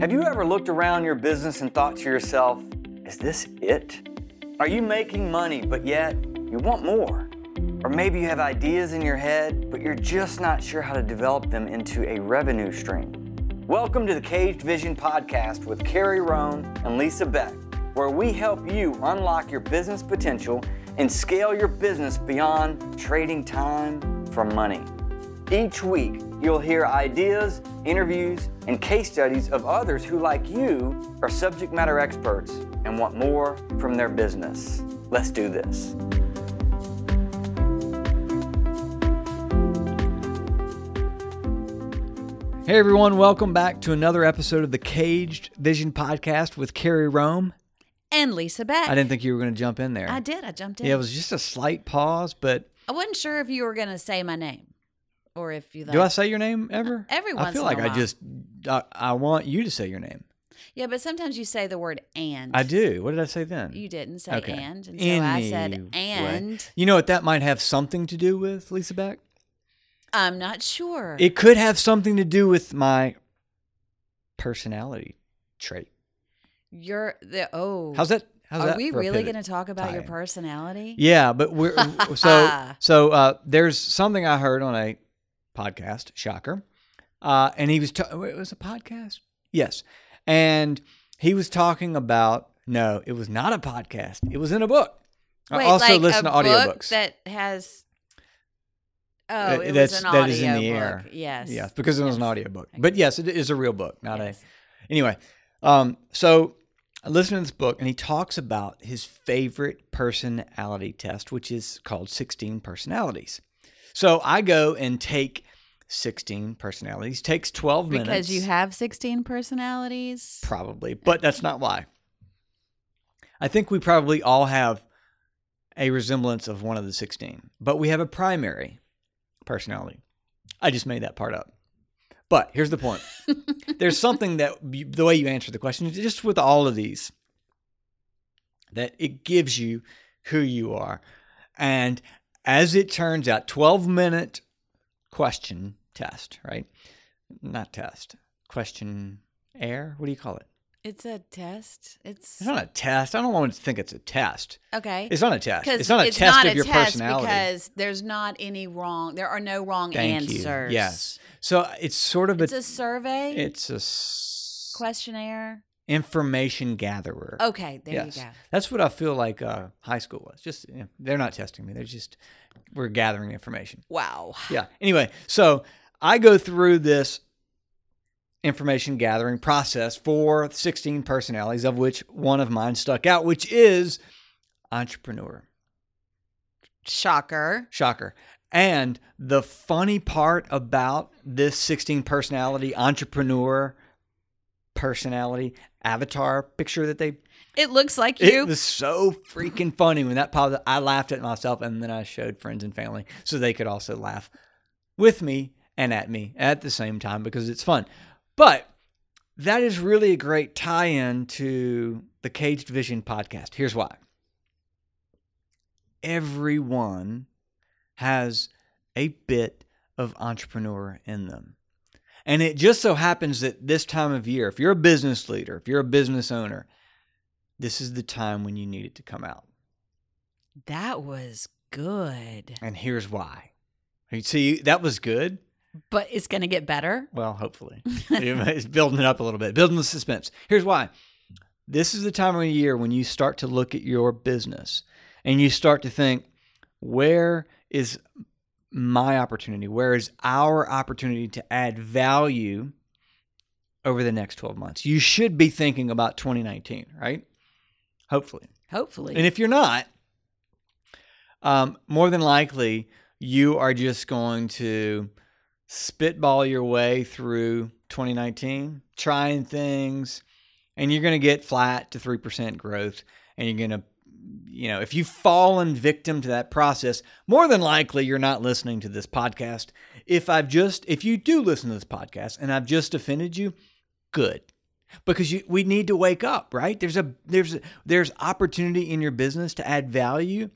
Have you ever looked around your business and thought to yourself, is this it? Are you making money, but yet you want more? Or maybe you have ideas in your head, but you're just not sure how to develop them into a revenue stream. Welcome to the Caged Vision Podcast with Carrie Roan and Lisa Beck, where we help you unlock your business potential and scale your business beyond trading time for money. Each week, you'll hear ideas, interviews, and case studies of others who, like you, are subject matter experts and want more from their business. Let's do this. Hey everyone, welcome back to another episode of the Caged Vision Podcast with Carrie Rome. And Lisa Beck. I didn't think you were going to jump in there. I did. I jumped in. Yeah, it was just a slight pause, but I wasn't sure if you were going to say my name or if you. Like, do I say your name ever? Every I once feel in like I just I, I want you to say your name. Yeah, but sometimes you say the word and. I do. What did I say then? You didn't say Okay. and, and so I said Anyway. and. You know what that might have something to do with, Lisa Beck? I'm not sure. It could have something to do with my personality trait. You're the oh. How's that? How's Are that we for a really pivot? going to talk about your tie-in? personality? Yeah, but we're so so. Uh, there's something I heard on a podcast. Shocker. Uh, and he was ta- it was a podcast. Yes, and he was talking about no, it was not a podcast. It was in a book. I also like listen a to book audiobooks. that has. Oh, it that's was an that audio is in the book. air. Yes. Yes, because it was an audiobook. But yes, it is a real book, not Yes. a. Anyway, um, so I listened to this book, and he talks about his favorite personality test, which is called 16 personalities. So I go and take 16 personalities. Takes 12 minutes. Because you have 16 personalities. probably, but that's not why. I think we probably all have a resemblance of one of the 16, but we have a primary personality. I just made that part up. But here's the point. There's something that you, the way you answer the question, just with all of these, that it gives you who you are. And as it turns out, 12 minute question test, right? Not test, question air. What do you call it? It's a test. It's It's not a test. I don't want to think it's a test. okay. It's not a test. It's not a test of your test personality. because there's not any wrong. There are no wrong Thank answers. you. Yes. So it's sort of It's a, a survey. it's a s- questionnaire. Information gatherer. Okay, there yes. you go. That's what I feel like uh, high school was. Just you know, they're not testing me. They're just we're gathering information. Wow. Yeah. Anyway, so I go through this information gathering process for 16 personalities, of which one of mine stuck out, which is entrepreneur. Shocker. Shocker. And the funny part about this 16 personality entrepreneur personality avatar picture that they It looks like you. it was so freaking funny when that popped up. I laughed at myself and then I showed friends and family so they could also laugh with me and at me at the same time because it's fun. But that is really a great tie in to the Caged Vision podcast. Here's why everyone has a bit of entrepreneur in them. And it just so happens that this time of year, if you're a business leader, if you're a business owner, this is the time when you need it to come out. that was good. And here's why. You see, that was good. But it's going to get better. Well, hopefully. it's building it up a little bit, building the suspense. Here's why. This is the time of the year when you start to look at your business and you start to think, where is my opportunity? Where is our opportunity to add value over the next 12 months? You should be thinking about 2019, right? Hopefully. Hopefully. And if you're not, um, more than likely, you are just going to spitball your way through 2019, trying things, and you're going to get flat to 3% growth. And you're going to, you know, if you've fallen victim to that process, more than likely you're not listening to this podcast. If I've just, if you do listen to this podcast and I've just offended you, good because you, we need to wake up right there's a there's a, there's opportunity in your business to add value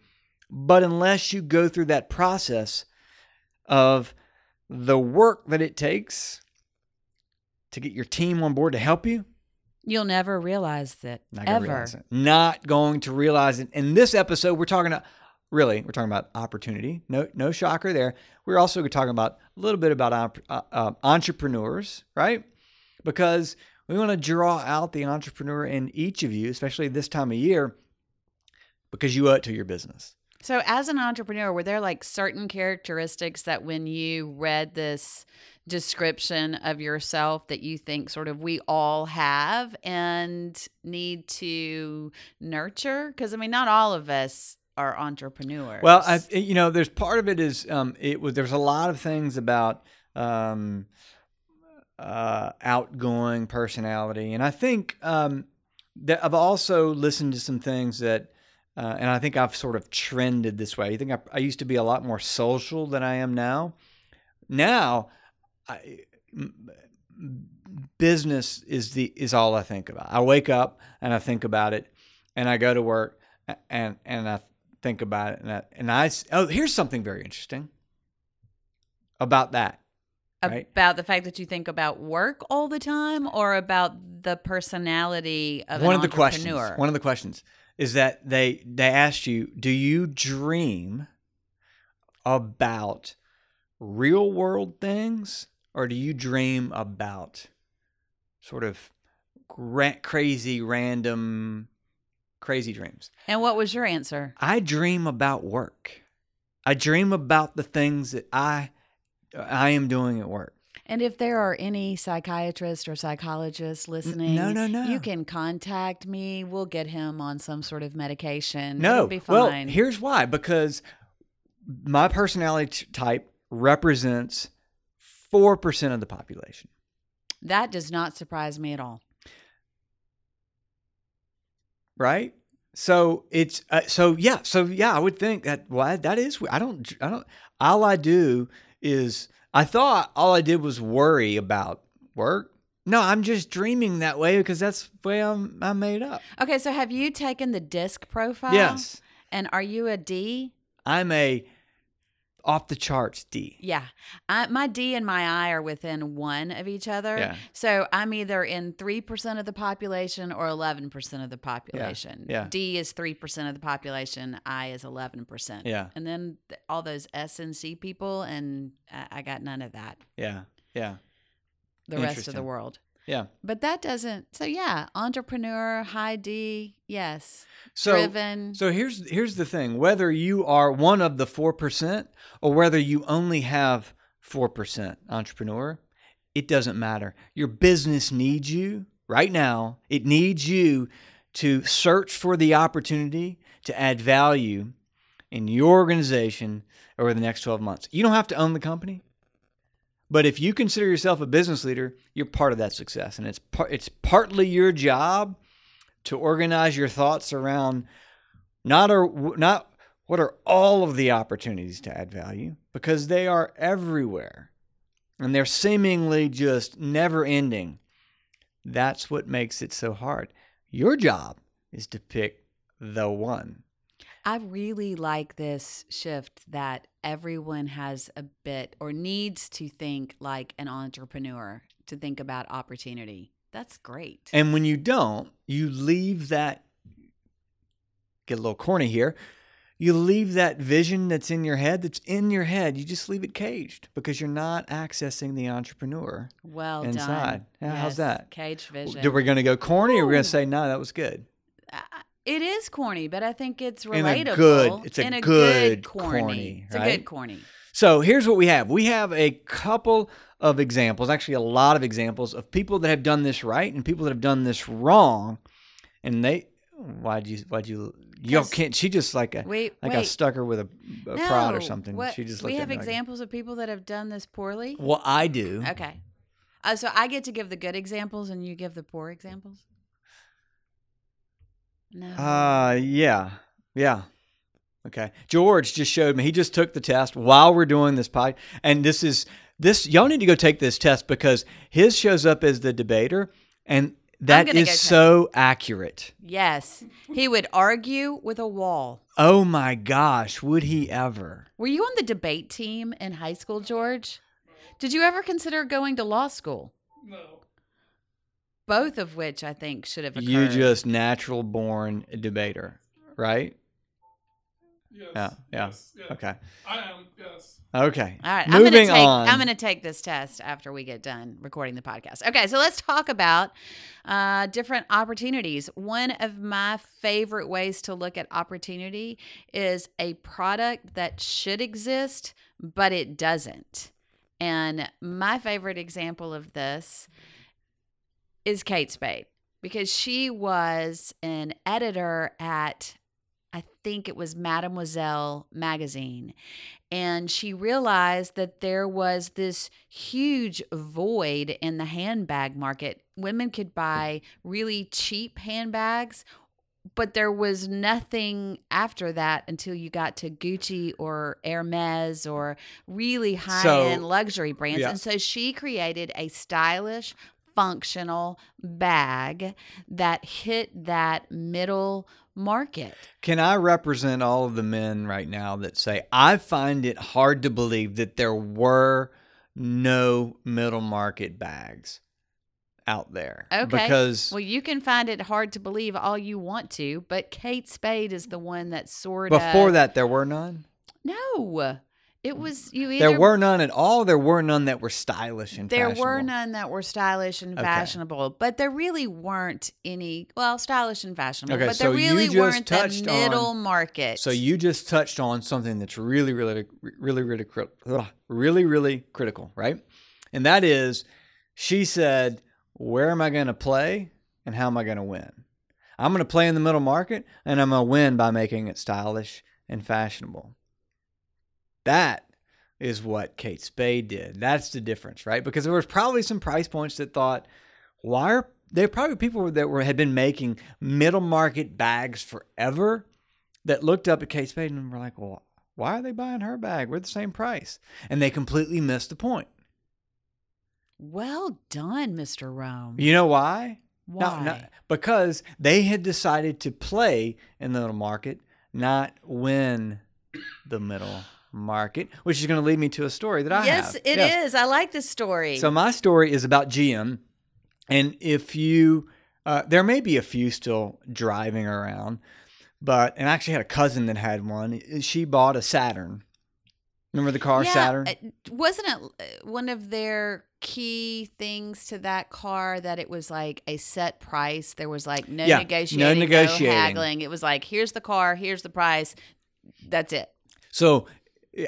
but unless you go through that process of the work that it takes to get your team on board to help you You'll never realize that Not ever. realize it. Not going to realize it. In this episode, we're talking about really, we're talking about opportunity. No, no shocker there. We're also talking about a little bit about op- uh, uh, entrepreneurs, right? Because we want to draw out the entrepreneur in each of you, especially this time of year, because you owe it to your business. So, as an entrepreneur, were there like certain characteristics that when you read this description of yourself that you think sort of we all have and need to nurture? Because I mean, not all of us are entrepreneurs. Well, I, you know, there's part of it is um, it was there's a lot of things about um, uh, outgoing personality, and I think um, that I've also listened to some things that. Uh, and I think I've sort of trended this way. I think I, I used to be a lot more social than I am now. Now, I, business is the is all I think about. I wake up and I think about it, and I go to work and and I think about it, and I, and I oh here's something very interesting about that. right. about the fact that you think about work all the time, or about the personality of one an of the questions entrepreneur? one of the questions is that they they asked you do you dream about real world things or do you dream about sort of gra- crazy random crazy dreams? And what was your answer? i dream about work. I dream about the things that i i am doing at work And if there are any psychiatrists or psychologists listening, no, no, no. you can contact me. We'll get him on some sort of medication. No. Well, here's why because my personality t- type represents 4% of the population. that does not surprise me at all. Right? So it's uh, so yeah, so yeah, I would think that why that is I don't I don't all I do is I thought all I did was worry about work. No, I'm just dreaming that way because that's the way I'm I'm made up. Okay, so have you taken the disc profile? Yes. And are you a D? I'm a off the charts D. Yeah. I, my D and my I are within one of each other. Yeah. So I'm either in 3% of the population or 11% of the population. yeah. D is 3% of the population, I is 11%. Yeah. And then th- all those S and C people, and I, I got none of that, Yeah. Yeah. the rest of the world. Yeah. But that doesn't, so yeah, entrepreneur, high D, yes. So Driven. So here's here's the thing: whether you are one of the four percent or whether you only have four percent entrepreneur, it doesn't matter. Your business needs you right now. It needs you to search for the opportunity to add value in your organization over the next 12 months. You don't have to own the company. But if you consider yourself a business leader, you're part of that success, and it's par- it's partly your job to organize your thoughts around not are not what are all of the opportunities to add value because they are everywhere and they're seemingly just never ending. That's what makes it so hard. Your job is to pick the one. I really like this shift that everyone has a bit or needs to think like an entrepreneur to think about opportunity. That's great. And when you don't, you leave that get a little corny here. You leave that vision that's in your head, that's in your head, you just leave it caged because you're not accessing the entrepreneur. well inside. done. Yeah, how's that? Cage vision. Did we going to go corny or we're going to say, no, that was good? It is corny, but I think it's In a relatable. good- it's a In good corny. corny, It's a good corny. So here's what we have we have a couple of examples, actually, a lot of examples of people that have done this right and people that have done this wrong. And they, why'd you, why'd you, you 'Cause- can't, she just like a, Wait, like I stuck her with a, a no, prod or something. What, She just we have me like- examples of people that have done this poorly. Well, I do. Okay. Uh, so I get to give the good examples and you give the poor examples? No. Uh, yeah, yeah. Okay. George just showed me. He just took the test while we're doing this pod, and this is this. Y'all need to go take this test because his shows up as the debater, and that is gonna is go take so accurate. yes. He would argue with a wall. Oh my gosh, would he ever? Were you on the debate team in high school, George? Did you ever consider going to law school? Both of which I think should have occurred. You just natural born debater, right? Yes. Yeah, yeah. Yes, yes. Okay. I am. Yes. Okay. All right, I'm gonna Moving take on. I'm gonna take this test after we get done recording the podcast. Okay, so let's talk about uh, different opportunities. One of my favorite ways to look at opportunity is a product that should exist but it doesn't. And my favorite example of this is Kate Spade because she was an editor at I think it was Mademoiselle magazine. And she realized that there was this huge void in the handbag market. Women could buy really cheap handbags, but there was nothing after that until you got to Gucci or Hermes or really high end luxury brands. yeah. And so she created a stylish, functional bag that hit that middle market. Can I represent all of the men right now that say, I find it hard to believe that there were no middle market bags out there? Okay. Because Well, you can find it hard to believe all you want to, but Kate Spade is the one that sort before of that, there were none. No, it was you either There were none at all. There were none that were stylish and fashionable. there were none that were stylish and Okay. fashionable, but there really weren't any. Well, stylish and fashionable, Okay, but so there you really just weren't the touched on- middle market. So you just touched on something that's really, really, really, really, cri- ugh, really, really critical, right? And that is, she said, "Where am I going to play, and how am I going to win? I'm going to play in the middle market, and I'm going to win by making it stylish and fashionable." That is what Kate Spade did. That's the difference, right? Because there was probably some price points that thought, "Why are there probably people that were had been making middle market bags forever?" that looked up at Kate Spade and were like, well, why are they buying her bag? We're the same price. And they completely missed the point. well done, Mr. Rome. You know why? Why? No, no, because they had decided to play in the middle market, not win the middle market, which is going to lead me to a story that I have. yes, have. it is. I like this story. So my story is about GM, and if you, uh, there may be a few still driving around, but and I actually had a cousin that had one. She bought a Saturn. Remember the car yeah, Saturn? uh, wasn't it uh, one of their key things to that car that it was like a set price? There was like no Yeah, no negotiating, no negotiating. haggling. It was like, here's the car, here's the price. That's it. So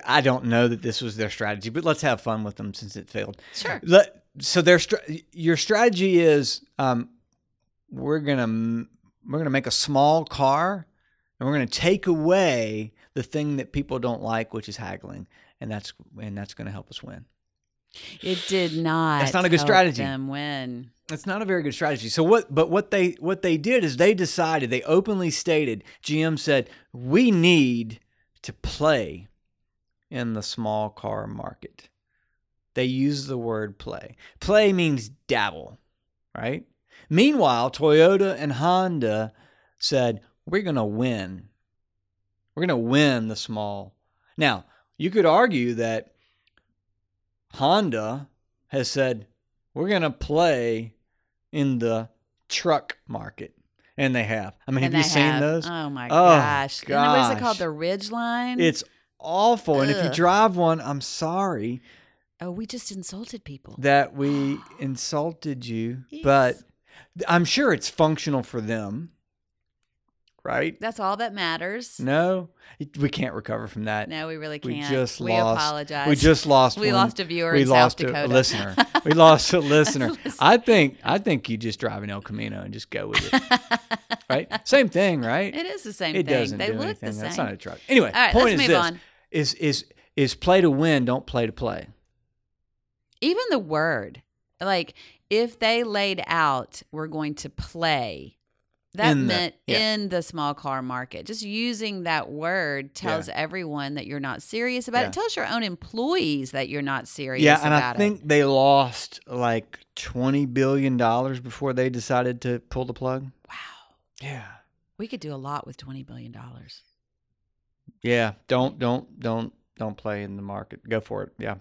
I don't know that this was their strategy, but let's have fun with them since it failed. Sure. Let, so their your strategy is um, we're gonna we're gonna make a small car, and we're gonna take away the thing that people don't like, which is haggling, and that's and that's gonna help us win. It did not. That's not a good help strategy. Them win. That's not a very good strategy. So what? But what they what they did is they decided they openly stated. GM said we need to play in the small car market. They use the word play. Play means dabble, right? Meanwhile, Toyota and Honda said we're going to win. We're going to win the small. Now you could argue that Honda has said we're going to play in the truck market. And they have. I mean, And have you seen have- those? Oh my Oh, gosh. And what is it called? The Ridgeline? It's awful. And if you drive one, I'm sorry oh, we just insulted people. that we insulted you, but I'm sure it's functional for them, right? That's all that matters. No, we can't recover from that. No, we really can't. We just we lost. apologize. We just lost. we one- lost a viewer we in lost a- listener. We lost a listener. I think. I think you just drive an El Camino and just go with it. right? Same thing, right? It is the same It thing. doesn't they do look anything. the same. That's not a truck. Anyway, All right, point let's is move this: on. Is is is play to win, don't play to play. Even the word, like if they laid out, we're going to play. That In the- meant yeah. in the small car market. Just using that word tells everyone that you're not serious about Yeah. it. Tells your own employees that you're not serious Yeah, and I think they lost like twenty billion dollars before they decided to pull the plug. Wow. Yeah. We could do a lot with $20 billion. Yeah. Don't don't don't don't play in the market. Go for it. Yeah.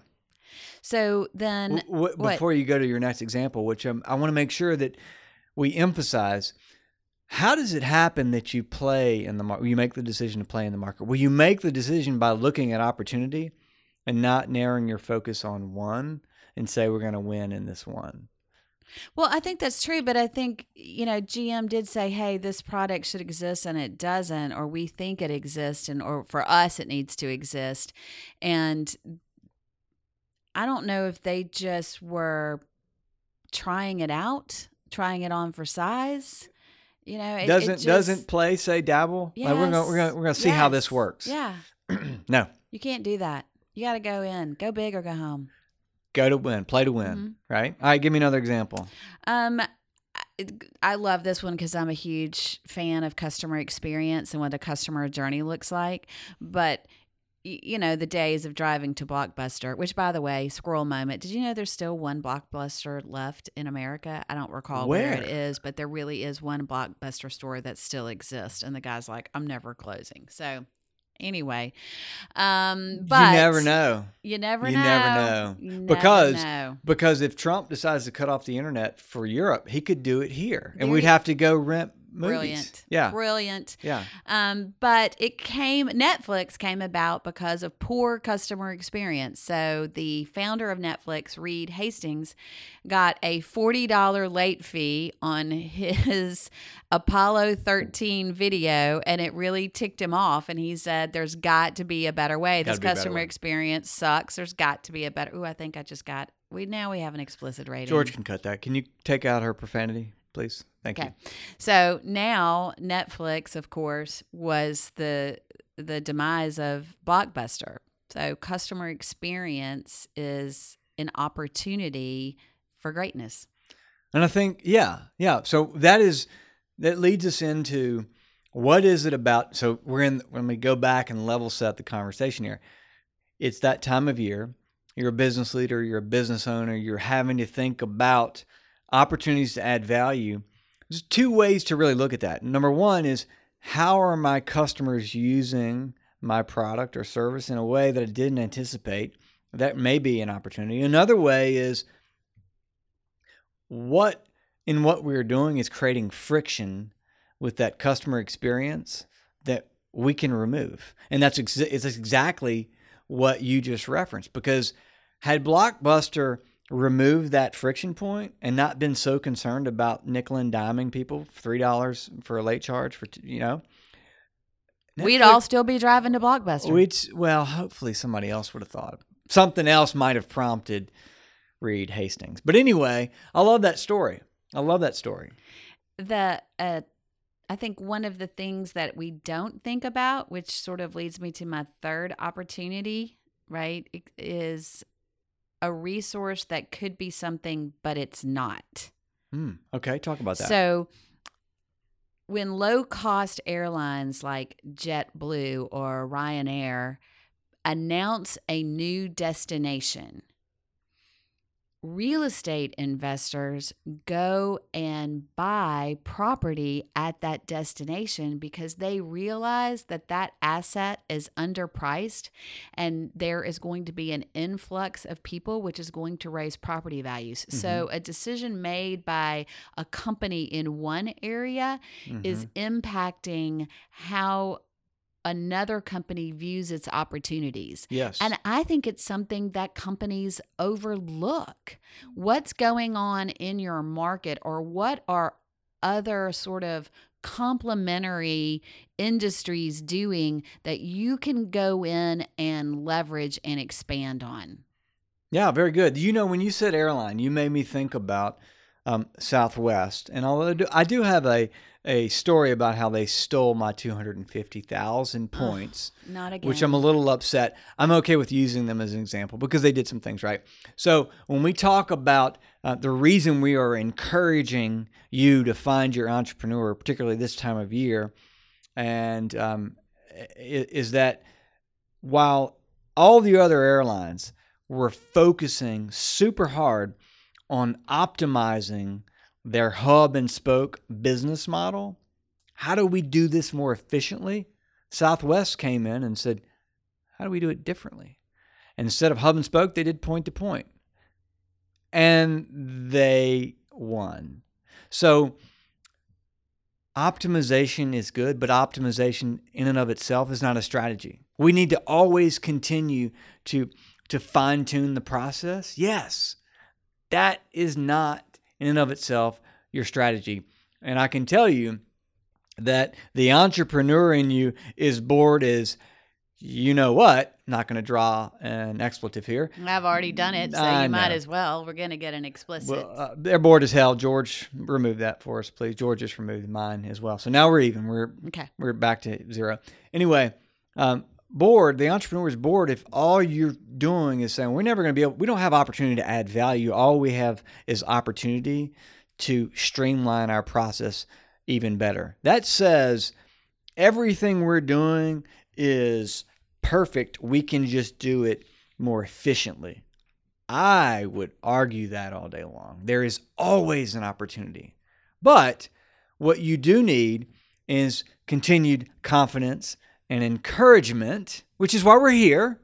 So then, W- w- before you go to your next example, which um, I want to make sure that we emphasize how does it happen that you play in the market? You make the decision to play in the market. Will you make the decision by looking at opportunity and not narrowing your focus on one and say we're going to win in this one? Well, I think that's true, but I think, you know, GM did say, hey, this product should exist and it doesn't, or we think it exists, and or for us it needs to exist. And I don't know if they just were trying it out, trying it on for size. You know, it, doesn't it just, doesn't play say dabble? Like, we're gonna we're gonna we're gonna see how this works. Yeah, no, you can't do that. You got to go in, go big or go home. Go to win, play to win, Mm-hmm. right? All right, give me another example. Um, I- love this one because I'm a huge fan of customer experience and what a customer journey looks like. But you know, the days of driving to Blockbuster, which by the way, squirrel moment. Did you know there's still one Blockbuster left in America? I don't recall where, it Where? is, but there really is one Blockbuster store that still exists. And the guy's like, I'm never closing. So anyway, um, but you never know. You never You know. never know. You never Because know. Because if Trump decides to cut off the internet for Europe, he could do it here, and we'd have to go rent movies. brilliant. Yeah, Brilliant. yeah. Um, but it came, Netflix came about because of poor customer experience. So the founder of Netflix, Reed Hastings, got a $40 late fee on his Apollo 13 video, and it really ticked him off. And he said, There's got to be a better way. This be customer way." experience sucks. There's got to be a better. Ooh, I think I just got. We now we have an explicit rating. George can cut that. Can you take out her profanity, please? Thank Okay. you. So now Netflix, of course, was the the demise of Blockbuster. So customer experience is an opportunity for greatness. And I think, yeah, yeah. So that is that leads us into what is it about? So we're in when we go back and level set the conversation here. It's that time of year. You're a business leader. You're a business owner. You're having to think about opportunities to add value. There's two ways to really look at that. Number one is how are my customers using my product or service in a way that I didn't anticipate? That may be an opportunity. Another way is what in what we're doing is creating friction with that customer experience that we can remove. And that's ex- it's exactly what you just referenced because had Blockbuster removed that friction point and not been so concerned about nickel and diming people $3 for a late charge for you know We'd all still be driving to Blockbuster. We'd, well, hopefully somebody else would have thought something else might have prompted Reed Hastings. But anyway, I love that story. I love that story. the uh, I think one of the things that we don't think about, which sort of leads me to my third opportunity, right, is a resource that could be something, but it's not. Hmm. Okay, talk about that. So when low cost airlines like JetBlue or Ryanair announce a new destination, real estate investors go and buy property at that destination because they realize that that asset is underpriced and there is going to be an influx of people which is going to raise property values. So a decision made by a company in one area is Mhm. impacting how another company views its opportunities. yes. And I think it's something that companies overlook. What's going on in your market, or what are other sort of complementary industries doing that you can go in and leverage and expand on? yeah, very good. You know, when you said airline, you made me think about um, Southwest. And although I do, I do have a, a story about how they stole my 250,000 points. Not again. which I'm a little upset. I'm okay with using them as an example because they did some things right. So when we talk about uh, the reason we are encouraging you to find your entrepreneur, particularly this time of year, and um, is that while all the other airlines were focusing super hard on optimizing their hub and spoke business model, how do we do this more efficiently? Southwest came in and said, How do we do it differently? And instead of hub and spoke, they did point to point. And they won. So, optimization is good, but optimization in and of itself is not a strategy. We need to always continue to to fine tune the process. Yes, that is not in and of itself your strategy. And I can tell you that the entrepreneur in you is bored as you know what. Not going to draw an expletive here. I've already done it, so I you might as well. We're going to get an explicit. Well, uh, they're bored as hell. George, remove that for us, please. George just removed mine as well. So now we're even. We're okay. we're back to zero. Anyway, um, bored. The entrepreneur is bored if all you're doing is saying we're never going to be able. We don't have opportunity to add value. All we have is opportunity to streamline our process even better. That says everything we're doing is perfect. We can just do it more efficiently. I would argue that all day long. There is always an opportunity. But what you do need is continued confidence and encouragement, which is why we're here.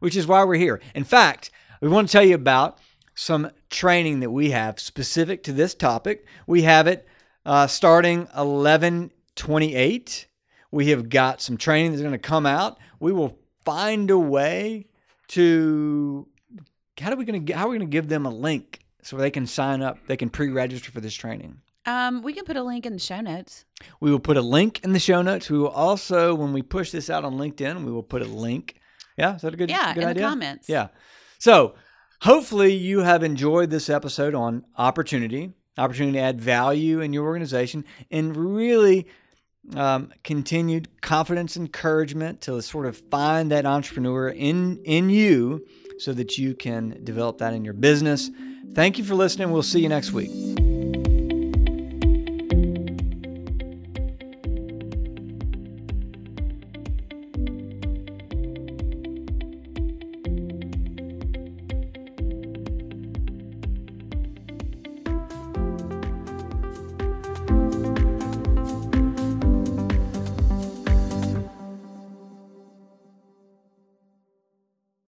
Which is why we're here. In fact, we want to tell you about some training that we have specific to this topic. We have it uh, starting 11 28. We have got some training that's going to come out. We will find a way to how are we going to how are we going to give them a link so they can sign up, they can pre-register for this training. Um, we can put a link in the show notes. We will put a link in the show notes. We will also, when we push this out on LinkedIn, we will put a link. Yeah, is that a good, idea? Yeah, good in idea? the comments. Yeah. So hopefully you have enjoyed this episode on opportunity, opportunity to add value in your organization, and really um, continued confidence, encouragement to sort of find that entrepreneur in in you, so that you can develop that in your business. Thank you for listening. We'll see you next week.